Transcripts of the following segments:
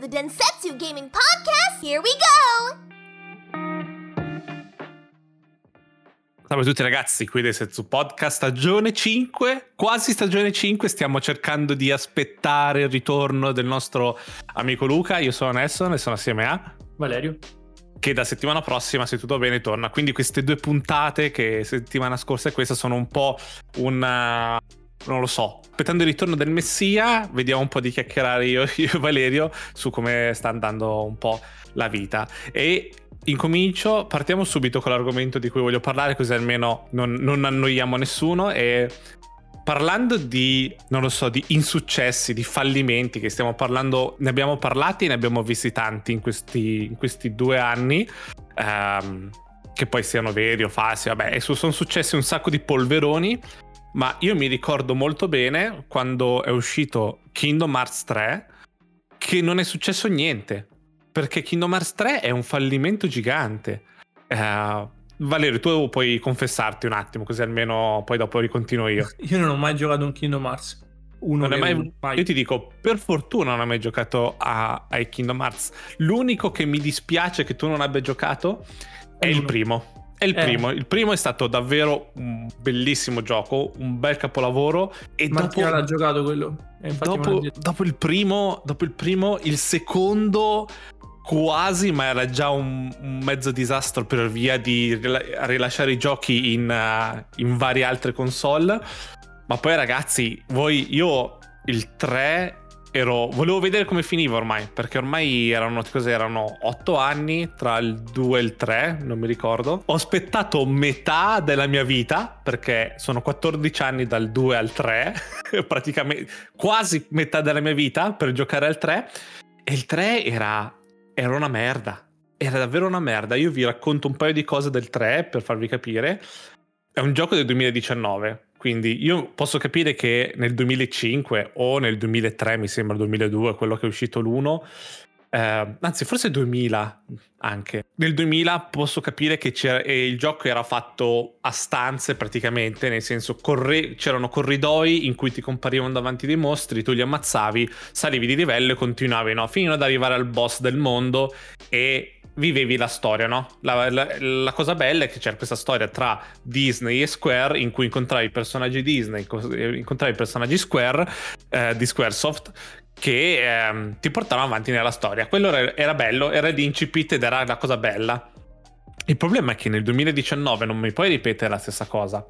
the Densetsu Gaming Podcast. Here we go! Salve a tutti ragazzi, qui del Setsu Podcast, stagione 5, quasi stagione 5, stiamo cercando di aspettare il ritorno del nostro amico Luca, io sono Nesson e sono assieme a Valerio che da settimana prossima, se tutto bene, torna. Quindi queste due puntate che settimana scorsa e questa sono un po' un... non lo so, aspettando il ritorno del Messia, vediamo un po' di chiacchierare io, io e Valerio su come sta andando un po' la vita. E incomincio, partiamo subito con l'argomento di cui voglio parlare, così almeno non, non annoiamo nessuno. E parlando di, non lo so, di insuccessi, di fallimenti, che stiamo parlando, ne abbiamo parlati e ne abbiamo visti tanti in questi, in questi due anni. Um, che poi siano veri o falsi, vabbè, sono successi un sacco di polveroni. Ma io mi ricordo molto bene quando è uscito Kingdom Hearts 3 che non è successo niente. Perché Kingdom Hearts 3 è un fallimento gigante. Uh, Valerio, tu puoi confessarti un attimo, così almeno poi dopo ricontinuo io. Io non ho mai giocato un Kingdom Hearts. Uno non mai, mai... Io ti dico, per fortuna non ho mai giocato a, ai Kingdom Hearts. L'unico che mi dispiace che tu non abbia giocato è il primo. È il eh. primo. Il primo è stato davvero un bellissimo gioco, un bel capolavoro. E Mattia dopo... l'ha giocato quello. Dopo, dopo, il primo, dopo il primo, il secondo quasi, ma era già un, un, mezzo disastro per via di rilasciare i giochi in, uh, in varie altre console. Ma poi, ragazzi, voi, io il 3 ero, volevo vedere come finiva ormai, perché ormai erano, erano 8 anni tra il 2 e il 3, non mi ricordo. Ho aspettato metà della mia vita, perché sono 14 anni dal 2 al 3, praticamente quasi metà della mia vita per giocare al 3. E il 3 era era una merda. Era davvero una merda. Io vi racconto un paio di cose del 3 per farvi capire. È un gioco del 2019, quindi io posso capire che nel 2005 o nel 2003, mi sembra 2002, quello che è uscito l'1, eh, anzi forse 2000 anche. Nel 2000 posso capire che il gioco era fatto a stanze praticamente, nel senso corre- c'erano corridoi in cui ti comparivano davanti dei mostri, tu li ammazzavi, salivi di livello e continuavi no? fino ad arrivare al boss del mondo e vivevi la storia, no? La, la, la, cosa bella è che c'era questa storia tra Disney e Square in cui incontravi i personaggi Disney, incontravi i personaggi Square eh, di Squaresoft che ehm, ti portavano avanti nella storia. Quello era, era bello, era di incipit ed era la cosa bella. Il problema è che nel 2019 non mi puoi ripetere la stessa cosa.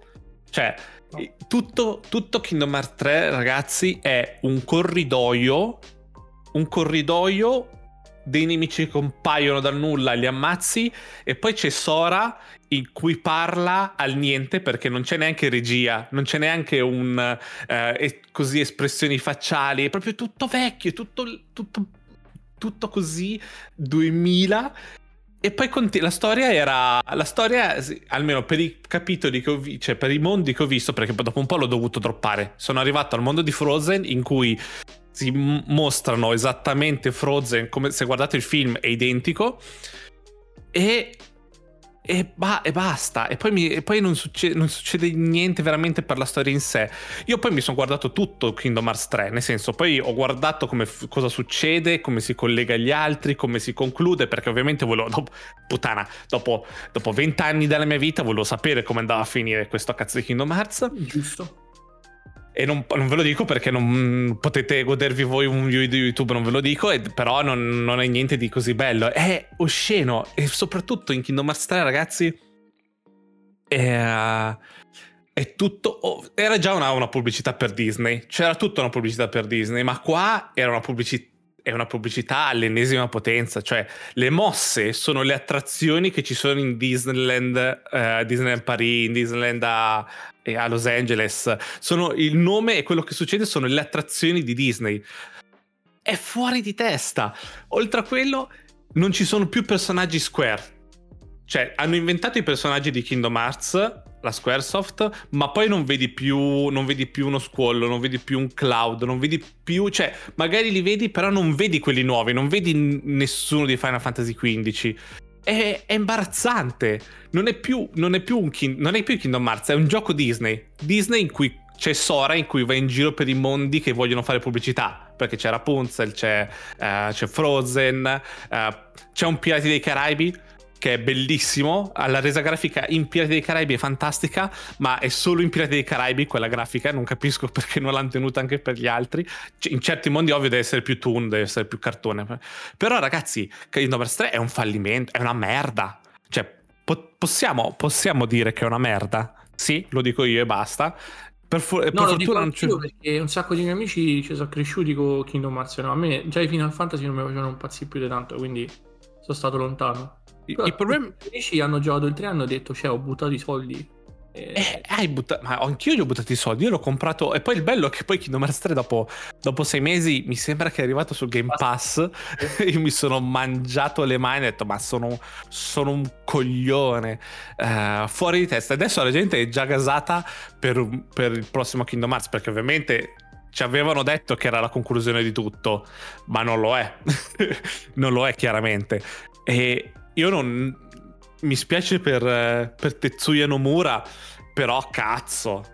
Cioè, no. tutto, tutto Kingdom Hearts 3, ragazzi, è un corridoio. Un corridoio dei nemici compaiono dal nulla, li ammazzi e poi c'è Sora in cui parla al niente perché non c'è neanche regia, non c'è neanche un eh, così espressioni facciali, è proprio tutto vecchio, tutto, tutto, tutto così 2000 e poi la storia era. La storia, almeno per i capitoli che ho visto, cioè per i mondi che ho visto, perché dopo un po' l'ho dovuto droppare. Sono arrivato al mondo di Frozen in cui si mostrano esattamente Frozen come se guardate il film è identico e e, ba- e, basta. E poi, mi, e poi non, succede, non, succede, niente veramente per la storia in sé. Io poi mi sono guardato tutto Kingdom Hearts 3, nel senso, poi ho guardato come, cosa succede, come si collega agli altri, come si conclude, perché ovviamente volevo, dopo, puttana, dopo, dopo 20 anni della mia vita volevo sapere come andava a finire questo cazzo di Kingdom Hearts. Giusto. E non, non, ve lo dico perché non potete godervi voi un video di YouTube, non ve lo dico, e, però non, non, è niente di così bello. È osceno e soprattutto in Kingdom Hearts 3, ragazzi, è, è tutto... Oh, era già una, una, pubblicità per Disney, c'era tutta una pubblicità per Disney, ma qua era una pubblicità è una pubblicità all'ennesima potenza, cioè le mosse sono le attrazioni che ci sono in Disneyland, uh, Disneyland Paris, in Disneyland a, a, Los Angeles, sono il nome e quello che succede sono le attrazioni di Disney. È fuori di testa. Oltre a quello, non ci sono più personaggi Square. Cioè, hanno inventato i personaggi di Kingdom Hearts, la Squaresoft, ma poi non vedi più, non vedi più uno squallo, non vedi più un cloud, non vedi più, cioè magari li vedi però non vedi quelli nuovi, non vedi nessuno di Final Fantasy XV. È, è imbarazzante, non è, più, non, è più un kin- non è più Kingdom Hearts, è un gioco Disney. Disney in cui c'è Sora in cui va in giro per i mondi che vogliono fare pubblicità perché c'è Rapunzel, c'è, uh, c'è Frozen, uh, c'è un Pirati dei Caraibi che è bellissimo. La resa grafica in Pirati dei Caraibi è fantastica, ma è solo in Pirati dei Caraibi quella grafica. Non capisco perché non l'hanno tenuta anche per gli altri. In certi mondi, ovvio, deve essere più toon, deve essere più cartone. Però, ragazzi, Kingdom Hearts 3 è un fallimento, è una merda. Cioè, po- possiamo, possiamo dire che è una merda? Sì, lo dico io e basta. Per, fu- no, per fortuna non c'è. perché un sacco di miei amici ci sono cresciuti con Kingdom Hearts. No? A me già i Final Fantasy non mi facevano un impazzire più di tanto, quindi sono stato lontano. Però il problema... I amici hanno giocato il 3 hanno detto, cioè, ho buttato i soldi. E... Eh, hai buttato, ma anch'io gli ho buttato i soldi. Io l'ho comprato. E poi il bello è che poi Kingdom Hearts 3 dopo, dopo sei mesi mi sembra che è arrivato sul Game Pass. io mi sono mangiato le mani e ho detto: Ma sono, sono un coglione. Uh, fuori di testa. Adesso la gente è già gasata per, per il prossimo Kingdom Hearts. Perché ovviamente ci avevano detto che era la conclusione di tutto, ma non lo è. non lo è chiaramente. E io non... Mi spiace per, per Tetsuya Nomura, però cazzo,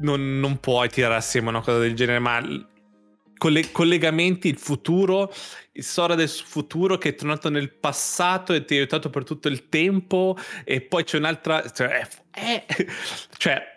non, non puoi tirare assieme una cosa del genere, ma coll- collegamenti, il futuro, il storia del futuro che è tornato nel passato e ti ha aiutato per tutto il tempo e poi c'è un'altra... Cioè, è, è, cioè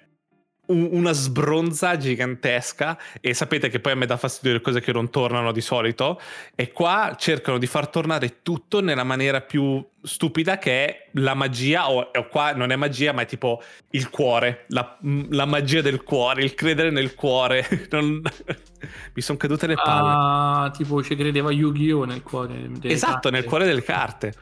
una sbronza gigantesca e sapete che poi a me dà fastidio le cose che non tornano di solito e qua cercano di far tornare tutto nella maniera più stupida che è la magia o, o qua non è magia ma è tipo il cuore la, la magia del cuore il credere nel cuore. Non... mi sono cadute le palle. Ah tipo ci credeva Yu-Gi-Oh! nel cuore esatto carte. nel cuore delle carte.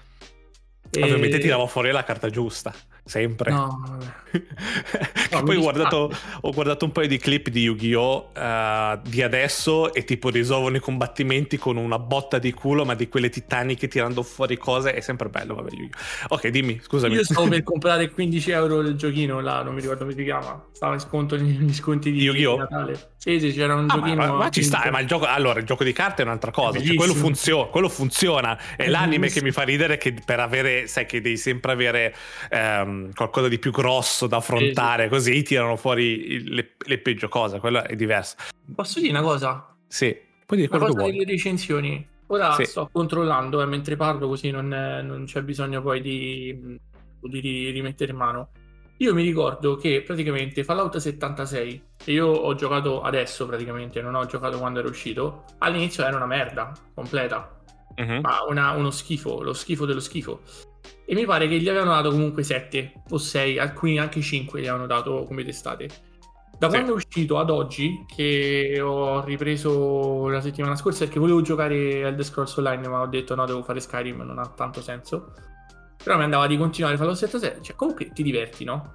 E... ovviamente tirava fuori la carta giusta sempre. No, no Poi ho guardato, ho guardato, un paio di clip di Yu-Gi-Oh! Uh, di adesso e tipo risolvono i combattimenti con una botta di culo, ma di quelle titaniche tirando fuori cose. È sempre bello, vabbè, Yu-Gi-Oh! Ok, dimmi, scusami. Io stavo per comprare 15 euro il giochino là, non mi ricordo come si chiama. Stava in sconto negli sconti di Yu-Gi-Oh! Natale. Sì, sì, c'era un ah, giochino. Ma, ma ci sta, ma il gioco, allora, il gioco di carte è un'altra cosa. Cioè, quello, funzio- quello, funziona. È, è l'anime che mi fa ridere che per avere, sai che devi sempre avere. Um, qualcosa di più grosso da affrontare, sì, sì. così tirano fuori le, le, peggio cose, quello è diverso. Posso dire una cosa? Sì, puoi dire quello una cosa delle recensioni. Ora sì. sto controllando eh, mentre parlo così non, è, non, c'è bisogno poi di, di rimettere in mano. Io mi ricordo che praticamente Fallout 76, e io ho giocato adesso praticamente, non ho giocato quando era uscito, all'inizio era una merda completa. Uh-huh. Ma una, uno schifo, lo schifo dello schifo. E mi pare che gli avevano dato comunque 7 o 6, alcuni anche 5 gli avevano dato come testate. Da sì. quando è uscito ad oggi, che ho ripreso la settimana scorsa perché volevo giocare Elder Scrolls Online, ma ho detto no, devo fare Skyrim, non ha tanto senso. Però mi andava di continuare a fare lo 7 cioè comunque ti diverti, no?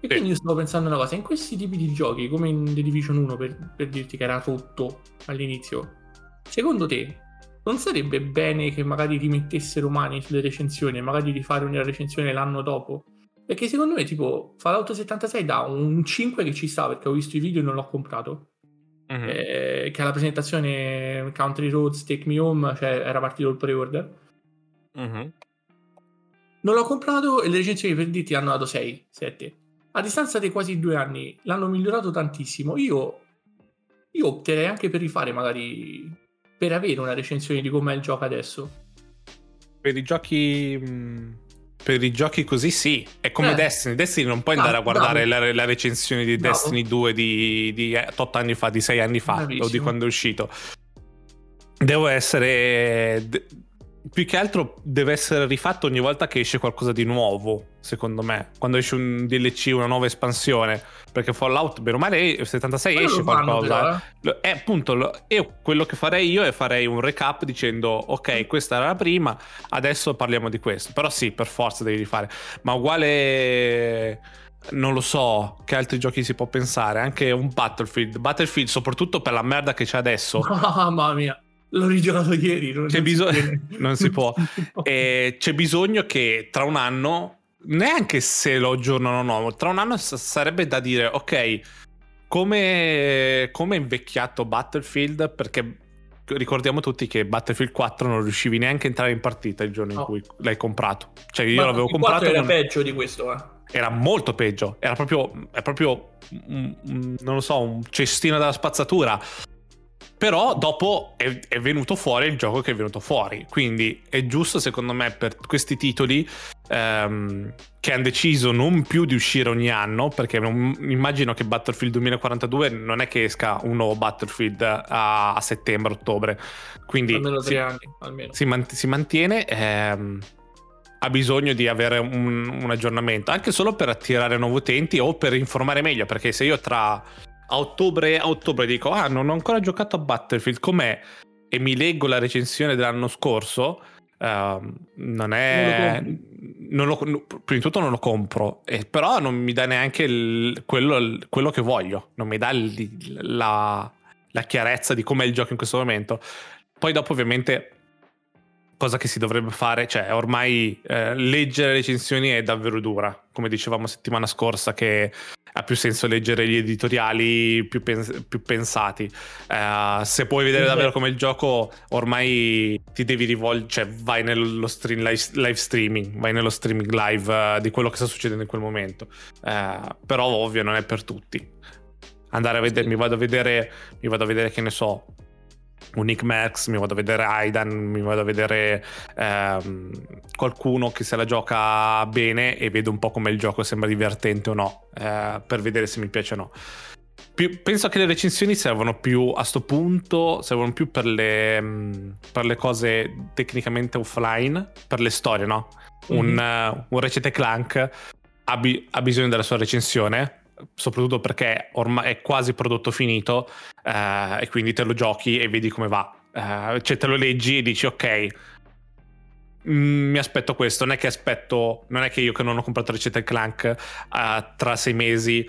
E quindi io stavo pensando una cosa, in questi tipi di giochi, come in The Division 1 per, per dirti che era rotto all'inizio, secondo te non sarebbe bene che magari rimettessero mani sulle recensioni e magari rifare una recensione l'anno dopo? Perché secondo me, tipo, Fallout 76 dà un 5 che ci sta perché ho visto i video e non l'ho comprato. Uh-huh. Eh, che alla presentazione Country Roads Take Me Home, cioè era partito il pre-order. Uh-huh. Non l'ho comprato e le recensioni per dirti hanno dato 6, 7. A distanza di quasi due anni l'hanno migliorato tantissimo. Io, io opterei anche per rifare magari per avere una recensione di com'è il gioco adesso. Per i giochi. Mm, per i giochi così sì, è come eh. Destiny. Destiny non puoi andare a guardare la, la, recensione di bravo. Destiny 2 di, di 8 anni fa, di 6 anni fa, Bravissimo. o di quando è uscito. Devo essere più che altro deve essere rifatto ogni volta che esce qualcosa di nuovo, secondo me. Quando esce un DLC, una nuova espansione. Perché Fallout, bene o male, 76 quello esce qualcosa. Però, eh. È appunto, io quello che farei io è farei un recap dicendo, ok, questa era la prima, adesso parliamo di questo. Però sì, per forza devi rifare. Ma uguale non lo so che altri giochi si può pensare anche un Battlefield Battlefield soprattutto per la merda che c'è adesso mamma mia L'ho rigiocato ieri. Non, c'è bisogno, non si può. E c'è bisogno che tra un anno, neanche se lo aggiornano o no, tra un anno sarebbe da dire, ok, come, come è invecchiato Battlefield? Perché ricordiamo tutti che Battlefield 4 non riuscivi neanche a entrare in partita il giorno in cui l'hai comprato. Cioè io Ma l'avevo comprato. Era non... peggio di questo, eh. Era molto peggio. Era proprio, è proprio, non lo so, un cestino della spazzatura però dopo è, è, venuto fuori il gioco che è venuto fuori. Quindi è giusto, secondo me, per questi titoli ehm, che hanno deciso non più di uscire ogni anno, perché non, immagino che Battlefield 2042 non è che esca un nuovo Battlefield a, a settembre-ottobre. Quindi almeno tre si, anni, almeno. Si, man- si mantiene. Ehm, ha bisogno di avere un, un, aggiornamento, anche solo per attirare nuovi utenti o per informare meglio, perché se io tra a ottobre, a ottobre dico, ah, non ho ancora giocato a Battlefield, com'è? E mi leggo la recensione dell'anno scorso, uh, non è... Non lo, prima di tutto non lo compro, eh, però non mi dà neanche il, quello, quello, che voglio, non mi dà il, la, la chiarezza di com'è il gioco in questo momento. Poi dopo ovviamente cosa che si dovrebbe fare, cioè ormai eh, leggere le recensioni è davvero dura, come dicevamo settimana scorsa che ha più senso leggere gli editoriali più, pens- più pensati. Uh, se puoi vedere davvero come il gioco, ormai ti devi rivolgere, cioè vai nello stream, live, live, streaming, vai nello streaming live uh, di quello che sta succedendo in quel momento. Uh, però ovvio non è per tutti. Andare a vedere, mi vado a vedere, mi vado a vedere che ne so, un Nick Max, mi vado a vedere Aidan, mi vado a vedere ehm, qualcuno che se la gioca bene e vedo un po' come il gioco sembra divertente o no, eh, per vedere se mi piace o no. Più, penso che le recensioni servono più a questo punto, servono più per le, mm, per le, cose tecnicamente offline, per le storie, no? Mm-hmm. Un, uh, un Recete Clank ha, bi- ha bisogno della sua recensione, soprattutto perché ormai è quasi prodotto finito eh, e quindi te lo giochi e vedi come va. Eh, cioè te lo leggi e dici ok, mm, mi aspetto questo, non è che aspetto, non è che io che non ho comprato Ratchet Clank eh, tra sei mesi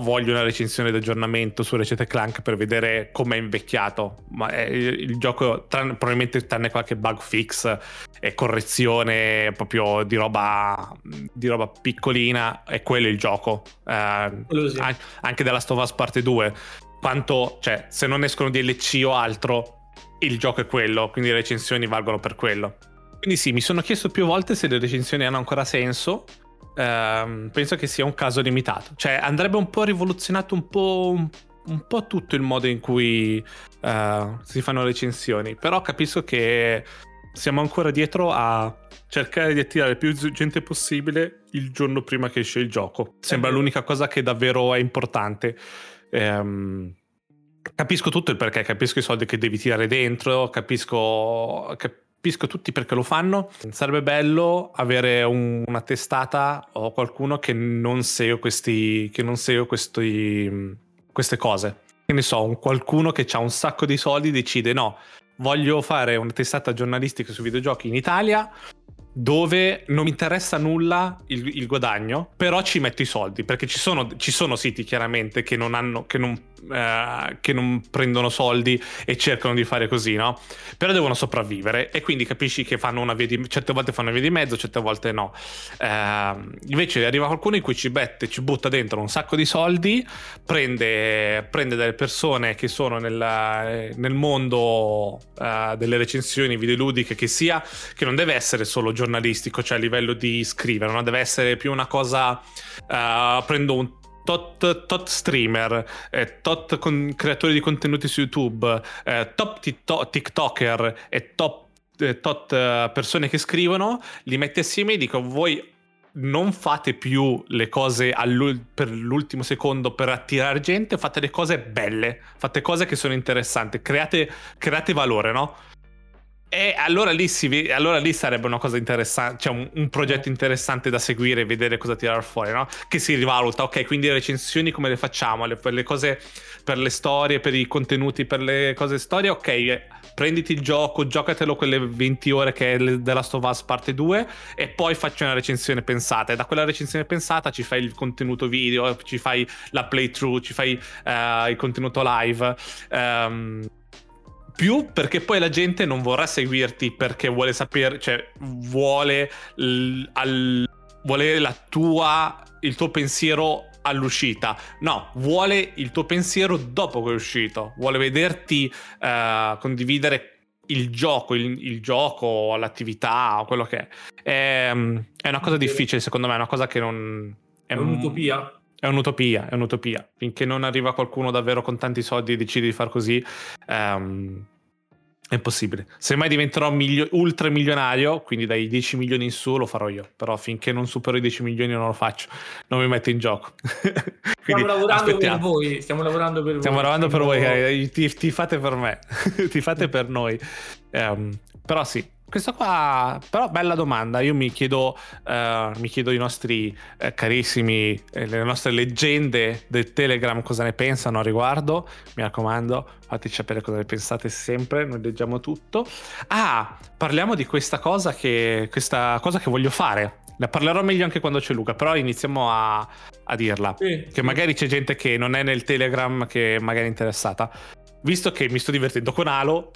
voglio una recensione d'aggiornamento su Ratchet Clank per vedere com'è invecchiato ma è, il gioco tranne, probabilmente tranne qualche bug fix e correzione proprio di roba di roba piccolina è quello il gioco. Eh, sì. anche della Stovaz parte 2 quanto cioè se non escono DLC o altro il gioco è quello quindi le recensioni valgono per quello. Quindi sì mi sono chiesto più volte se le recensioni hanno ancora senso Uh, penso che sia un caso limitato. Cioè, andrebbe un po' rivoluzionato un po', un, po tutto il modo in cui uh, si fanno recensioni. Però capisco che siamo ancora dietro a cercare di attirare più gente possibile il giorno prima che esce il gioco. Sembra l'unica cosa che davvero è importante. Um, capisco tutto il perché, capisco i soldi che devi tirare dentro, capisco, cap- capisco tutti perché lo fanno. Sarebbe bello avere un, una testata o qualcuno che non segue, questi, che non segue questi, queste cose. Che ne so, un qualcuno che ha un sacco di soldi decide no, voglio fare una testata giornalistica su videogiochi in Italia dove non mi interessa nulla il, il, guadagno, però ci metto i soldi, perché ci sono, ci sono siti chiaramente che non, hanno, che, non, eh, che non, prendono soldi e cercano di fare così, no? Però devono sopravvivere e quindi capisci che fanno una via di, certe volte fanno una via di mezzo, certe volte no. Eh, invece arriva qualcuno in cui ci mette, ci butta dentro un sacco di soldi, prende, prende delle persone che sono nel, nel mondo eh, delle recensioni videoludiche, che sia, che non deve essere solo giornalistico, cioè a livello di scrivere, no? deve essere più una cosa. Uh, prendo un tot, tot streamer, eh, tot con, creatori di contenuti su YouTube, eh, top tiktok, TikToker e top eh, tot persone che scrivono, li metti assieme e dico voi non fate più le cose per l'ultimo secondo per attirare gente, fate le cose belle, fate cose che sono interessanti, create, create valore, no? E allora lì, si, allora lì sarebbe una cosa interessante, cioè un, un, progetto interessante da seguire e vedere cosa tirare fuori, no? Che si rivaluta, ok, quindi le recensioni come le facciamo? Le, per le cose, per le storie, per i contenuti, per le cose storie, ok, eh, prenditi il gioco, giocatelo quelle 20 ore che è della Stovaz parte 2 e poi facci una recensione pensata. E da quella recensione pensata ci fai il contenuto video, ci fai la playthrough, ci fai uh, il contenuto live. Um, più perché poi la gente non vorrà seguirti perché vuole sapere, cioè vuole, l- al, vuole la tua, il tuo pensiero all'uscita. No, vuole il tuo pensiero dopo che è uscito. Vuole vederti uh, condividere il gioco, il, il, gioco, l'attività o quello che è. è. È una cosa difficile, secondo me, è una cosa che non. È, è un'utopia. È un'utopia, è un'utopia. Finché non arriva qualcuno davvero con tanti soldi e decide di far così, um, è impossibile. Se mai diventerò milio- ultramilionario, quindi dai 10 milioni in su, lo farò io. Però finché non supero i 10 milioni non lo faccio. Non mi metto in gioco. stiamo lavorando aspettiamo. per voi. Stiamo lavorando per stiamo voi. Lavorando per voi. Eh, ti, ti, fate per me. ti fate per noi. Um, però sì, questa qua, però, bella domanda. Io mi chiedo, uh, mi chiedo i nostri uh, carissimi, eh, le nostre leggende del Telegram cosa ne pensano a riguardo. Mi raccomando, fateci sapere cosa ne pensate sempre. Noi leggiamo tutto. Ah, parliamo di questa cosa che, questa cosa che voglio fare. Ne parlerò meglio anche quando c'è Luca, però iniziamo a, a dirla. Sì, che sì. magari c'è gente che non è nel Telegram che magari è interessata. Visto che mi sto divertendo con Halo,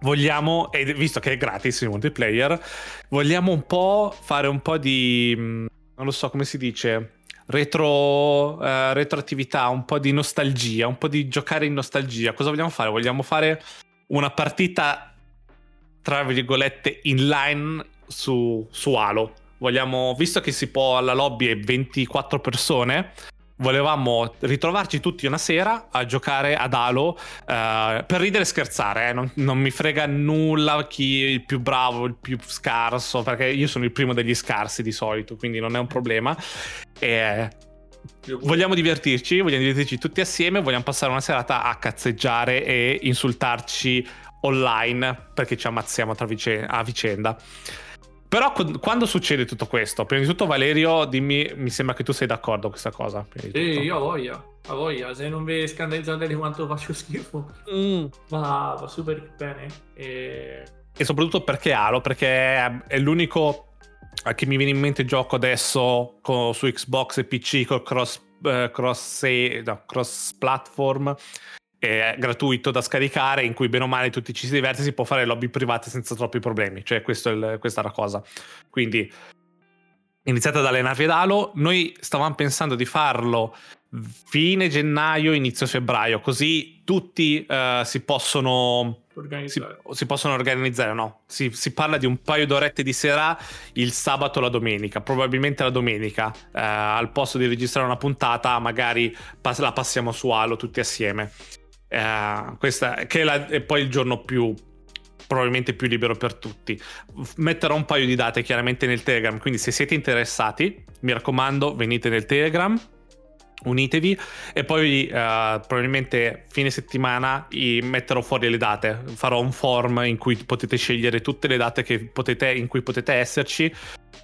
vogliamo, e visto che è gratis il multiplayer, vogliamo un po' fare un po' di, mm, non lo so come si dice, retro, uh, retroattività, un po' di nostalgia, un po' di giocare in nostalgia. Cosa vogliamo fare? Vogliamo fare una partita, tra virgolette, inline su, su Halo. Vogliamo, visto che si può alla lobby e 24 persone, volevamo ritrovarci tutti una sera a giocare ad Halo uh, per ridere e scherzare. Eh? Non, non, mi frega nulla chi è il più bravo, il più scarso, perché io sono il primo degli scarsi di solito, quindi non è un problema. E vogliamo divertirci, vogliamo divertirci tutti assieme, vogliamo passare una serata a cazzeggiare e insultarci online perché ci ammazziamo vic- a vicenda. Però quando succede tutto questo? Prima di tutto Valerio, dimmi, mi sembra che tu sei d'accordo con questa cosa. Sì, io ho voglia, ho voglia. Se non vi scandalizzate di quanto faccio schifo, mm. va, va, super bene. E... e soprattutto perché Halo, perché è l'unico che mi viene in mente gioco adesso con, su Xbox e PC con cross, eh, cross, no, cross platform è gratuito da scaricare in cui bene o male tutti ci si diverte si può fare lobby private senza troppi problemi. Cioè questa è la cosa. Quindi iniziate ad allenarvi ad Halo. Noi stavamo pensando di farlo fine gennaio inizio febbraio così tutti uh, si possono si, si, possono organizzare no? Si, si, parla di un paio d'orette di sera il sabato la domenica probabilmente la domenica uh, al posto di registrare una puntata magari pas- la passiamo su Halo tutti assieme Uh, questa, che è, la, è poi il giorno più probabilmente più libero per tutti. Metterò un paio di date chiaramente nel Telegram, quindi se siete interessati, mi raccomando, venite nel Telegram, unitevi e poi uh, probabilmente fine settimana metterò fuori le date. Farò un form in cui potete scegliere tutte le date potete, in cui potete esserci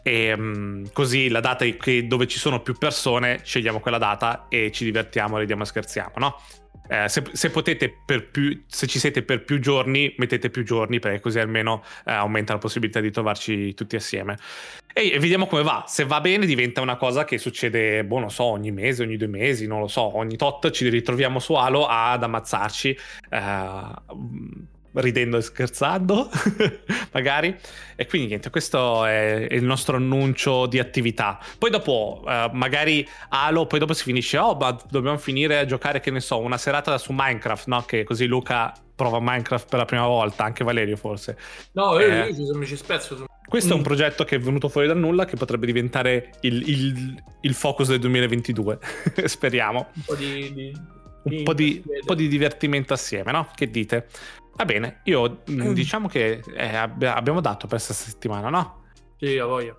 e um, così la data che, dove ci sono più persone scegliamo quella data e ci divertiamo, ridiamo e scherziamo, no? Eh, se, se, potete per più, se ci siete per più giorni, mettete più giorni perché così almeno eh, aumenta la possibilità di trovarci tutti assieme. E, e, vediamo come va. Se va bene, diventa una cosa che succede, boh, non so, ogni mese, ogni due mesi, non lo so, ogni tot ci ritroviamo su Halo ad ammazzarci. Eh, ridendo e scherzando, magari. E quindi niente, questo è il nostro annuncio di attività. Poi dopo, uh, magari Halo, poi dopo si finisce, oh, ma dobbiamo finire a giocare, che ne so, una serata su Minecraft, no? Che così Luca prova Minecraft per la prima volta, anche Valerio forse. No, io, eh, io mi ci spezzo. Su... Questo è un mm. progetto che è venuto fuori dal nulla, che potrebbe diventare il, il, il focus del 2022. Speriamo. Un po' di... di... Un po, di, un po' di divertimento assieme, no? Che dite? Va bene, io mm, mm. diciamo che eh, abbiamo dato per questa settimana, no? Sì, a voglia.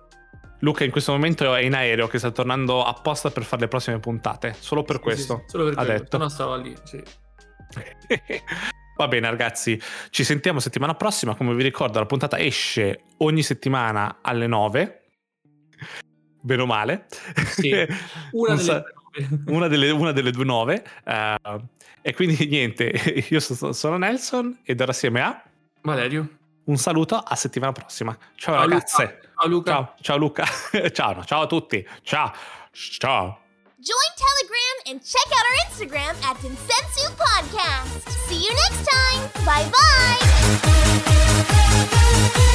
Luca in questo momento è in aereo che sta tornando apposta per fare le prossime puntate. Solo per sì, questo. Sì. Solo per ha detto. No, stava lì, sì. Va bene ragazzi, ci sentiamo settimana prossima. Come vi ricordo la puntata esce ogni settimana alle 9. Bene o male. Sì, una, delle, una, delle, una delle due nove. Uh, e quindi niente, io sono, sono Nelson ed ero assieme a Valerio. Un saluto, a settimana prossima. Ciao, ciao ragazze. Luca. Ciao Luca. Ciao, ciao Luca. ciao, no, ciao a tutti. Ciao. Ciao. Join Telegram and check out our Instagram at Insensu Podcast. See you next time. Bye bye.